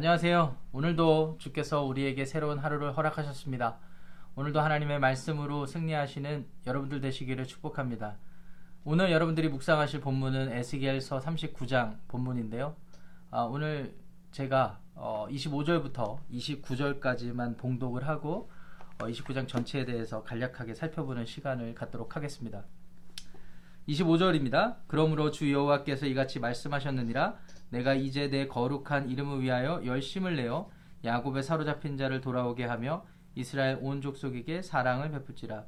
안녕하세요. 오늘도 주께서 우리에게 새로운 하루를 허락하셨습니다. 오늘도 하나님의 말씀으로 승리하시는 여러분들 되시기를 축복합니다. 오늘 여러분들이 묵상하실 본문은 에스겔서 39장 본문인데요. 아, 오늘 제가 어, 25절부터 29절까지만 봉독을 하고 어, 29장 전체에 대해서 간략하게 살펴보는 시간을 갖도록 하겠습니다. 25절입니다. 그러므로 주 여호와께서 이같이 말씀하셨느니라. 내가 이제 내 거룩한 이름을 위하여 열심을 내어 야곱의 사로잡힌 자를 돌아오게 하며 이스라엘 온 족속에게 사랑을 베풀지라.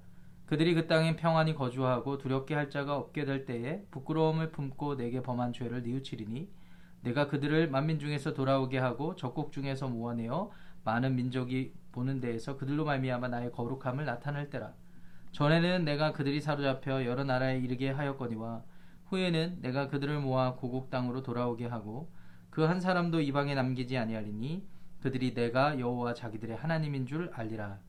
그들이 그 땅에 평안히 거주하고 두렵게 할 자가 없게 될 때에 부끄러움을 품고 내게 범한 죄를 뉘우치리니 내가 그들을 만민 중에서 돌아오게 하고 적국 중에서 모아내어 많은 민족이 보는 데에서 그들로 말미암아 나의 거룩함을 나타낼 때라 전에는 내가 그들이 사로잡혀 여러 나라에 이르게 하였거니와 후에는 내가 그들을 모아 고국 땅으로 돌아오게 하고 그 한 사람도 이방에 남기지 아니하리니 그들이 내가 여호와 자기들의 하나님인 줄 알리라.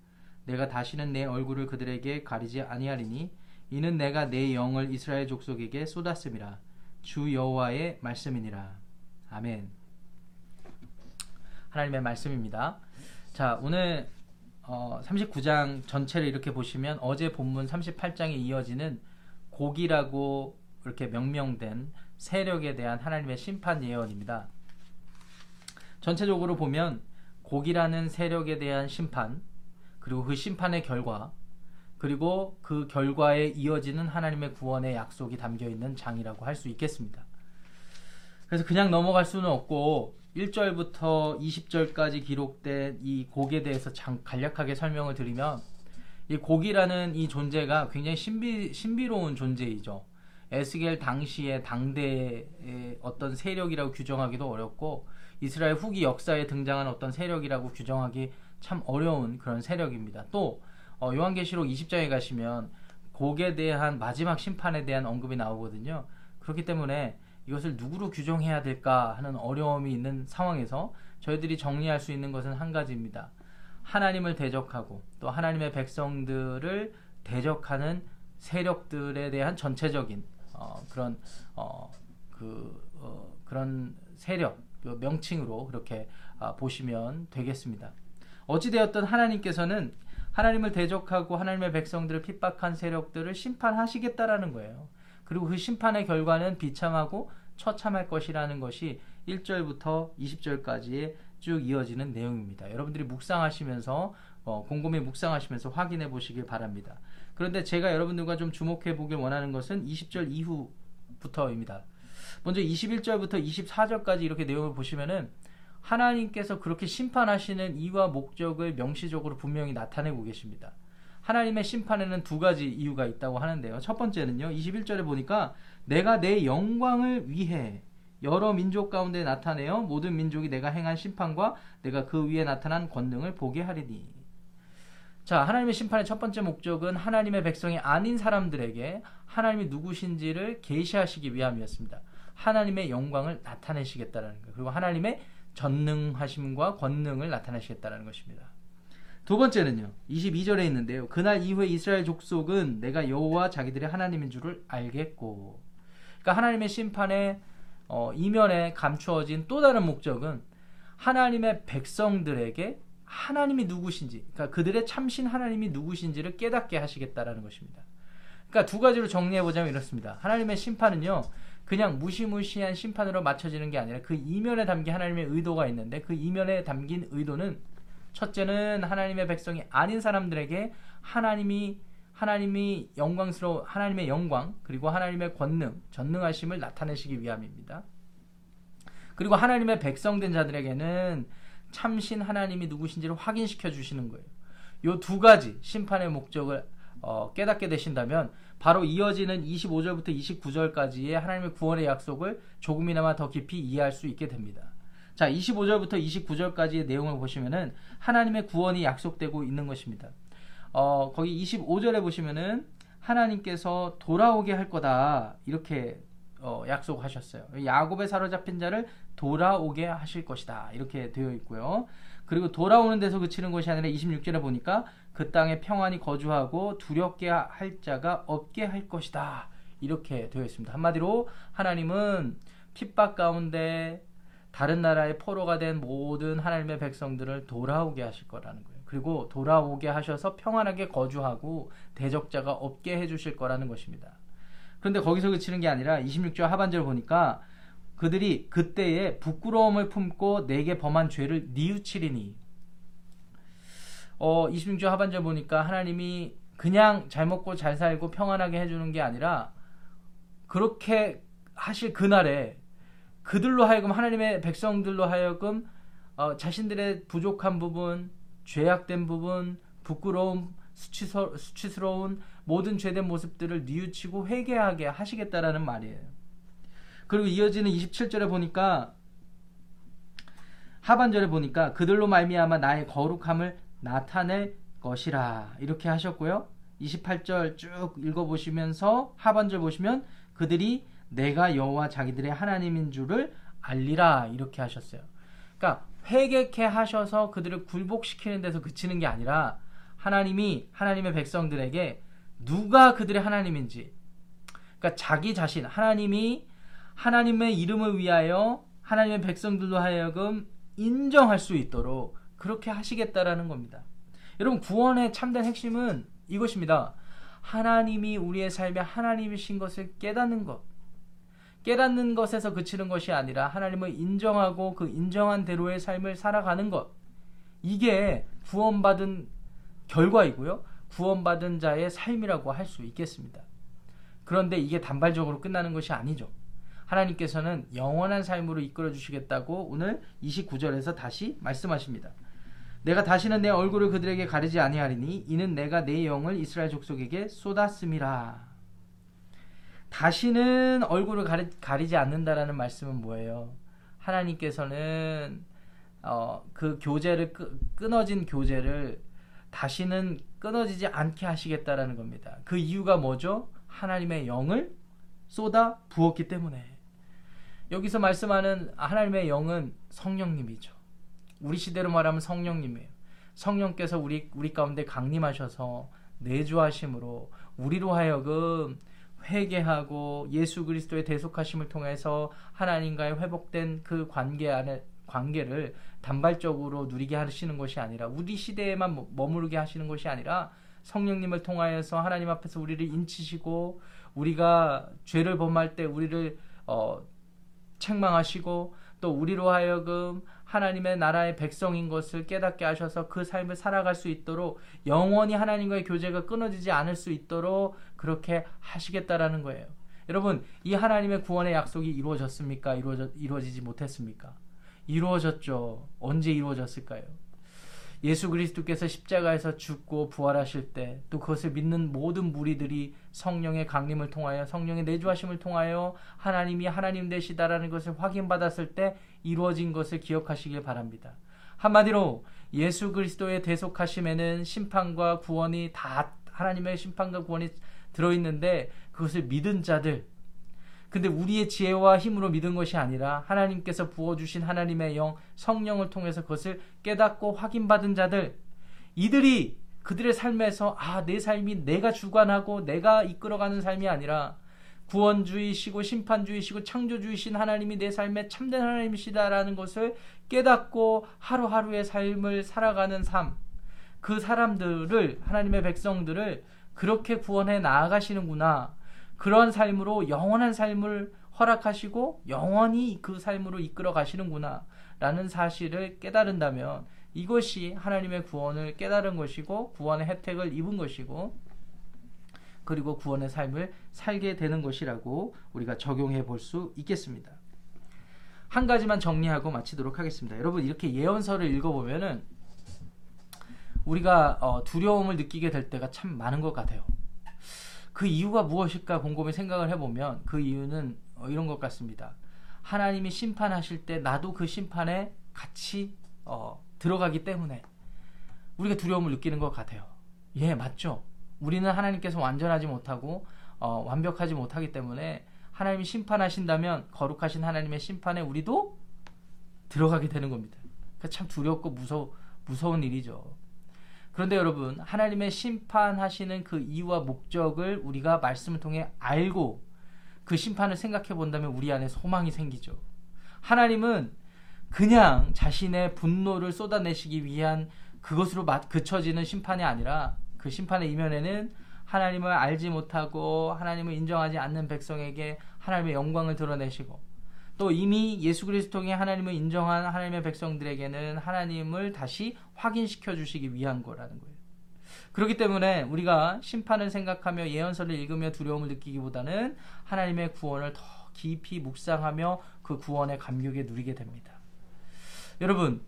내가 다시는 내 얼굴을 그들에게 가리지 아니하리니 이는 내가 내 영을 이스라엘 족속에게 쏟았음이라. 주 여호와의 말씀이니라. 아멘. 하나님의 말씀입니다. 자, 오늘 어, 39장 전체를 이렇게 보시면 어제 본문 38장에 이어지는 곡이라고 이렇게 명명된 세력에 대한 하나님의 심판 예언입니다. 전체적으로 보면 곡이라는 세력에 대한 심판, 그리고 그 심판의 결과, 그리고 그 결과에 이어지는 하나님의 구원의 약속이 담겨 있는 장이라고 할 수 있겠습니다. 그래서 그냥 넘어갈 수는 없고 1절부터 20절까지 기록된 이 곡에 대해서 장, 간략하게 설명을 드리면 이 곡이라는 이 존재가 굉장히 신비, 신비로운 존재이죠. 에스겔 당시의 당대의 어떤 세력이라고 규정하기도 어렵고 이스라엘 후기 역사에 등장한 어떤 세력이라고 규정하기 참 어려운 그런 세력입니다. 또 어, 요한계시록 20장에 가시면 곡에 대한 마지막 심판에 대한 언급이 나오거든요. 그렇기 때문에 이것을 누구로 규정해야 될까 하는 어려움이 있는 상황에서 저희들이 정리할 수 있는 것은 한 가지입니다. 하나님을 대적하고 또 하나님의 백성들을 대적하는 세력들에 대한 전체적인 어, 그런 어, 그 어, 그런 세력 그 명칭으로 그렇게 아, 보시면 되겠습니다. 어찌되었든 하나님께서는 하나님을 대적하고 하나님의 백성들을 핍박한 세력들을 심판하시겠다라는 거예요. 그리고 그 심판의 결과는 비참하고 처참할 것이라는 것이 1절부터 20절까지의 쭉 이어지는 내용입니다. 여러분들이 묵상하시면서 어, 곰곰이 묵상하시면서 확인해 보시길 바랍니다. 그런데 제가 여러분들과 좀 주목해 보길 원하는 것은 20절 이후부터입니다. 먼저 21절부터 24절까지 이렇게 내용을 보시면은 하나님께서 그렇게 심판하시는 이유와 목적을 명시적으로 분명히 나타내고 계십니다. 하나님의 심판에는 두 가지 이유가 있다고 하는데요. 첫 번째는요, 21절에 보니까 내가 내 영광을 위해 여러 민족 가운데 나타내어 모든 민족이 내가 행한 심판과 내가 그 위에 나타난 권능을 보게 하리니. 자, 하나님의 심판의 첫 번째 목적은 하나님의 백성이 아닌 사람들에게 하나님이 누구신지를 계시하시기 위함이었습니다. 하나님의 영광을 나타내시겠다라는 거. 그리고 하나님의 전능하심과 권능을 나타내시겠다라는 것입니다. 두 번째는요. 22절에 있는데요. 그날 이후에 이스라엘 족속은 내가 여호와 자기들의 하나님인 줄을 알겠고. 그러니까 하나님의 심판의 어, 이면에 감추어진 또 다른 목적은 하나님의 백성들에게 하나님이 누구신지, 그러니까 그들의 참신 하나님이 누구신지를 깨닫게 하시겠다라는 것입니다. 그러니까 두 가지로 정리해 보자면 이렇습니다. 하나님의 심판은요, 그냥 무시무시한 심판으로 맞춰지는 게 아니라 그 이면에 담긴 하나님의 의도가 있는데 그 이면에 담긴 의도는 첫째는 하나님의 백성이 아닌 사람들에게 하나님이 하나님이 영광스러운 하나님의 영광 그리고 하나님의 권능 전능하심을 나타내시기 위함입니다. 그리고 하나님의 백성된 자들에게는 참신 하나님이 누구신지를 확인시켜 주시는 거예요. 이두 가지 심판의 목적을 어, 깨닫게 되신다면 바로 이어지는 25절부터 29절까지의 하나님의 구원의 약속을 조금이나마 더 깊이 이해할 수 있게 됩니다. 자, 25절부터 29절까지의 내용을 보시면은 하나님의 구원이 약속되고 있는 것입니다. 어, 거기 25절에 보시면은 하나님께서 돌아오게 할 거다. 이렇게 어, 약속하셨어요. 야곱의 사로잡힌 자를 돌아오게 하실 것이다. 이렇게 되어 있고요. 그리고 돌아오는 데서 그치는 것이 아니라 26절에 보니까 그 땅에 평안히 거주하고 두렵게 할 자가 없게 할 것이다. 이렇게 되어 있습니다. 한마디로 하나님은 핍박 가운데 다른 나라의 포로가 된 모든 하나님의 백성들을 돌아오게 하실 거라는 거예요. 그리고 돌아오게 하셔서 평안하게 거주하고 대적자가 없게 해주실 거라는 것입니다. 그런데 거기서 그치는 게 아니라 26절 하반절 보니까 그들이 그때에 부끄러움을 품고 내게 범한 죄를 뉘우치리니 어, 26절 하반절 보니까 하나님이 그냥 잘 먹고 잘 살고 평안하게 해주는 게 아니라 그렇게 하실 그날에 그들로 하여금 하나님의 백성들로 하여금 어, 자신들의 부족한 부분, 죄악된 부분, 부끄러움, 수치서, 수치스러운 모든 죄된 모습들을 뉘우치고 회개하게 하시겠다라는 말이에요. 그리고 이어지는 27절에 보니까 하반절에 보니까 그들로 말미암아 나의 거룩함을 나타낼 것이라 이렇게 하셨고요. 28절 쭉 읽어보시면서 하반절 보시면 그들이 내가 여호와 자기들의 하나님인 줄을 알리라 이렇게 하셨어요. 그러니까 회개케 하셔서 그들을 굴복시키는 데서 그치는 게 아니라 하나님이 하나님의 백성들에게 누가 그들의 하나님인지 그러니까 자기 자신 하나님이 하나님의 이름을 위하여 하나님의 백성들로 하여금 인정할 수 있도록 그렇게 하시겠다라는 겁니다. 여러분 구원의 참된 핵심은 이것입니다. 하나님이 우리의 삶에 하나님이신 것을 깨닫는 것. 깨닫는 것에서 그치는 것이 아니라 하나님을 인정하고 그 인정한 대로의 삶을 살아가는 것. 이게 구원받은 결과이고요. 구원받은 자의 삶이라고 할 수 있겠습니다. 그런데 이게 단발적으로 끝나는 것이 아니죠. 하나님께서는 영원한 삶으로 이끌어 주시겠다고 오늘 29절에서 다시 말씀하십니다. 내가 다시는 내 얼굴을 그들에게 가리지 아니하리니 이는 내가 내 영을 이스라엘 족속에게 쏟았음이라. 다시는 얼굴을 가리, 가리지 않는다라는 말씀은 뭐예요? 하나님께서는 어, 그 교제를 끄, 끊어진 교제를 다시는 끊어지지 않게 하시겠다라는 겁니다. 그 이유가 뭐죠? 하나님의 영을 쏟아 부었기 때문에. 여기서 말씀하는 하나님의 영은 성령님이죠. 우리 시대로 말하면 성령님이에요. 성령께서 우리 우리 가운데 강림하셔서 내주하심으로 우리로 하여금 회개하고 예수 그리스도의 대속하심을 통해서 하나님과의 회복된 그 관계 안에 관계를 단발적으로 누리게 하시는 것이 아니라 우리 시대에만 머무르게 하시는 것이 아니라 성령님을 통하여서 하나님 앞에서 우리를 인치시고 우리가 죄를 범할 때 우리를 어, 책망하시고 또 우리로 하여금 하나님의 나라의 백성인 것을 깨닫게 하셔서 그 삶을 살아갈 수 있도록 영원히 하나님과의 교제가 끊어지지 않을 수 있도록 그렇게 하시겠다라는 거예요. 여러분, 이 하나님의 구원의 약속이 이루어졌습니까? 이루어져, 이루어지지 못했습니까? 이루어졌죠. 언제 이루어졌을까요? 예수 그리스도께서 십자가에서 죽고 부활하실 때 또 그것을 믿는 모든 무리들이 성령의 강림을 통하여 성령의 내주하심을 통하여 하나님이 하나님 되시다라는 것을 확인받았을 때 이루어진 것을 기억하시길 바랍니다. 한마디로 예수 그리스도의 대속하심에는 심판과 구원이 다 하나님의 심판과 구원이 들어있는데 그것을 믿은 자들 근데 우리의 지혜와 힘으로 믿은 것이 아니라 하나님께서 부어주신 하나님의 영, 성령을 통해서 그것을 깨닫고 확인받은 자들, 이들이 그들의 삶에서 아, 내 삶이 내가 주관하고 내가 이끌어가는 삶이 아니라 구원주의시고 심판주의시고 창조주의신 하나님이 내 삶의 참된 하나님이시다라는 것을 깨닫고 하루하루의 삶을 살아가는 삶. 그 사람들을, 하나님의 백성들을 그렇게 구원해 나아가시는구나. 그러한 삶으로 영원한 삶을 허락하시고 영원히 그 삶으로 이끌어 가시는구나 라는 사실을 깨달은다면 이것이 하나님의 구원을 깨달은 것이고 구원의 혜택을 입은 것이고 그리고 구원의 삶을 살게 되는 것이라고 우리가 적용해 볼 수 있겠습니다. 한 가지만 정리하고 마치도록 하겠습니다. 여러분 이렇게 예언서를 읽어보면은 우리가 어, 두려움을 느끼게 될 때가 참 많은 것 같아요. 그 이유가 무엇일까 곰곰이 생각을 해보면 그 이유는 어, 이런 것 같습니다. 하나님이 심판하실 때 나도 그 심판에 같이 어, 들어가기 때문에 우리가 두려움을 느끼는 것 같아요. 예, 맞죠. 우리는 하나님께서 완전하지 못하고 어, 완벽하지 못하기 때문에 하나님이 심판하신다면 거룩하신 하나님의 심판에 우리도 들어가게 되는 겁니다. 참 두렵고 무서 무서운 일이죠. 그런데 여러분, 하나님의 심판하시는 그 이유와 목적을 우리가 말씀을 통해 알고 그 심판을 생각해 본다면 우리 안에 소망이 생기죠. 하나님은 그냥 자신의 분노를 쏟아내시기 위한 그것으로 마- 그쳐지는 심판이 아니라 그 심판의 이면에는 하나님을 알지 못하고 하나님을 인정하지 않는 백성에게 하나님의 영광을 드러내시고 또 이미 예수 그리스도의 하나님을 인정한 하나님의 백성들에게는 하나님을 다시 확인시켜 주시기 위한 거라는 거예요. 그렇기 때문에 우리가 심판을 생각하며 예언서를 읽으며 두려움을 느끼기보다는 하나님의 구원을 더 깊이 묵상하며 그 구원의 감격에 누리게 됩니다. 여러분,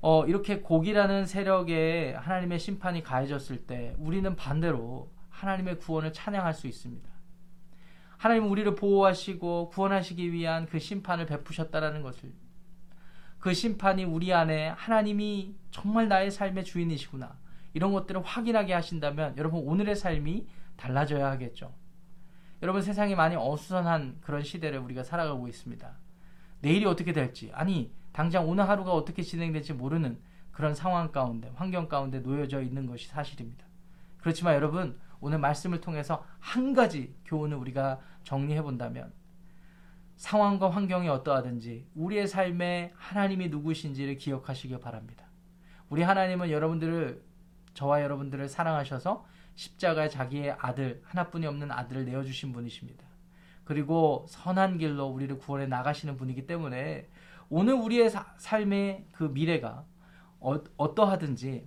어, 이렇게 고기라는 세력에 하나님의 심판이 가해졌을 때 우리는 반대로 하나님의 구원을 찬양할 수 있습니다. 하나님은 우리를 보호하시고 구원하시기 위한 그 심판을 베푸셨다라는 것을 그 심판이 우리 안에 하나님이 정말 나의 삶의 주인이시구나 이런 것들을 확인하게 하신다면 여러분 오늘의 삶이 달라져야 하겠죠. 여러분 세상이 많이 어수선한 그런 시대를 우리가 살아가고 있습니다. 내일이 어떻게 될지 아니 당장 오늘 하루가 어떻게 진행될지 모르는 그런 상황 가운데 환경 가운데 놓여져 있는 것이 사실입니다. 그렇지만 여러분 오늘 말씀을 통해서 한 가지 교훈을 우리가 정리해 본다면 상황과 환경이 어떠하든지 우리의 삶에 하나님이 누구신지를 기억하시기 바랍니다. 우리 하나님은 여러분들을 저와 여러분들을 사랑하셔서 십자가에 자기의 아들 하나뿐이 없는 아들을 내어 주신 분이십니다. 그리고 선한 길로 우리를 구원해 나가시는 분이기 때문에 오늘 우리의 사- 삶의 그 미래가 어, 어떠하든지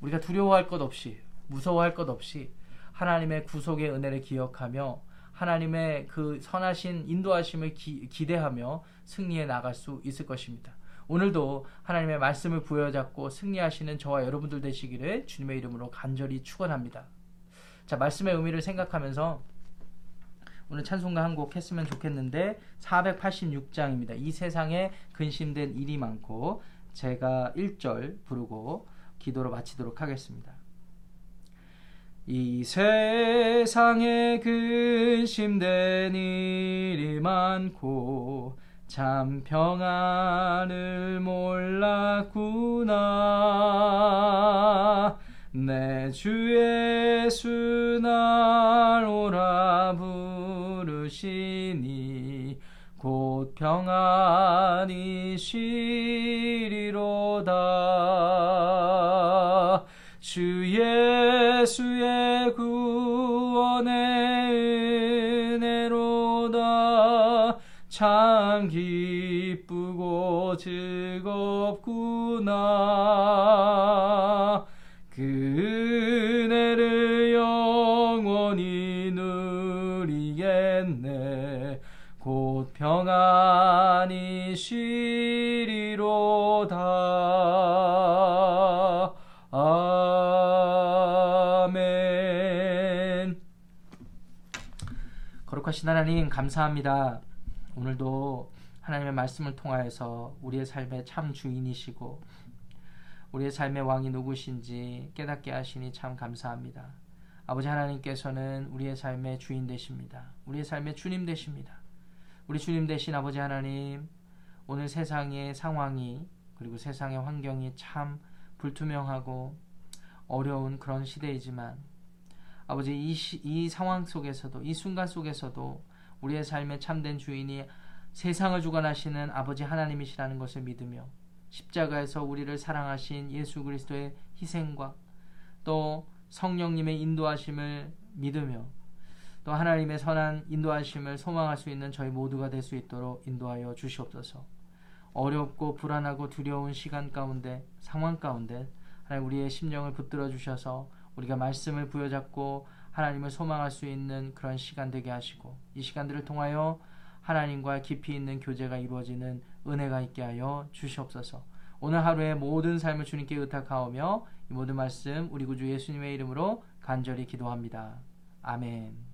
우리가 두려워할 것 없이 무서워할 것 없이 하나님의 구속의 은혜를 기억하며 하나님의 그 선하신 인도하심을 기, 기대하며 승리해 나갈 수 있을 것입니다. 오늘도 하나님의 말씀을 부여잡고 승리하시는 저와 여러분들 되시기를 주님의 이름으로 간절히 축원합니다. 자, 말씀의 의미를 생각하면서 오늘 찬송가 한 곡 했으면 좋겠는데 486장입니다. 이 세상에 근심된 일이 많고 제가 1절 부르고 기도로 마치도록 하겠습니다. 이 세상에 근심된 일이 많고 참 평안을 몰랐구나. 내 주 예수 날 오라 부르시니 곧 평안이 쉬리로다 주 예수의 구원의 은혜로다. 참 기쁘고 즐겁구나 거룩하신 하나님 감사합니다 오늘도 하나님의 말씀을 통하여서 우리의 삶의 참 주인이시고 우리의 삶의 왕이 누구신지 깨닫게 하시니 참 감사합니다. 아버지 하나님께서는 우리의 삶의 주인 되십니다. 우리의 삶의 주님 되십니다. 우리 주님 되신 아버지 하나님, 오늘 세상의 상황이 그리고 세상의 환경이 참 불투명하고 어려운 그런 시대이지만 아버지 이, 시, 이 상황 속에서도 이 순간 속에서도 우리의 삶의 참된 주인이 세상을 주관하시는 아버지 하나님이시라는 것을 믿으며 십자가에서 우리를 사랑하신 예수 그리스도의 희생과 또 성령님의 인도하심을 믿으며 또 하나님의 선한 인도하심을 소망할 수 있는 저희 모두가 될 수 있도록 인도하여 주시옵소서. 어렵고 불안하고 두려운 시간 가운데 상황 가운데 하나님 우리의 심령을 붙들어 주셔서 우리가 말씀을 부여잡고 하나님을 소망할 수 있는 그런 시간 되게 하시고 이 시간들을 통하여 하나님과 깊이 있는 교제가 이루어지는 은혜가 있게 하여 주시옵소서. 오늘 하루의 모든 삶을 주님께 의탁하오며 이 모든 말씀 우리 구주 예수님의 이름으로 간절히 기도합니다. 아멘.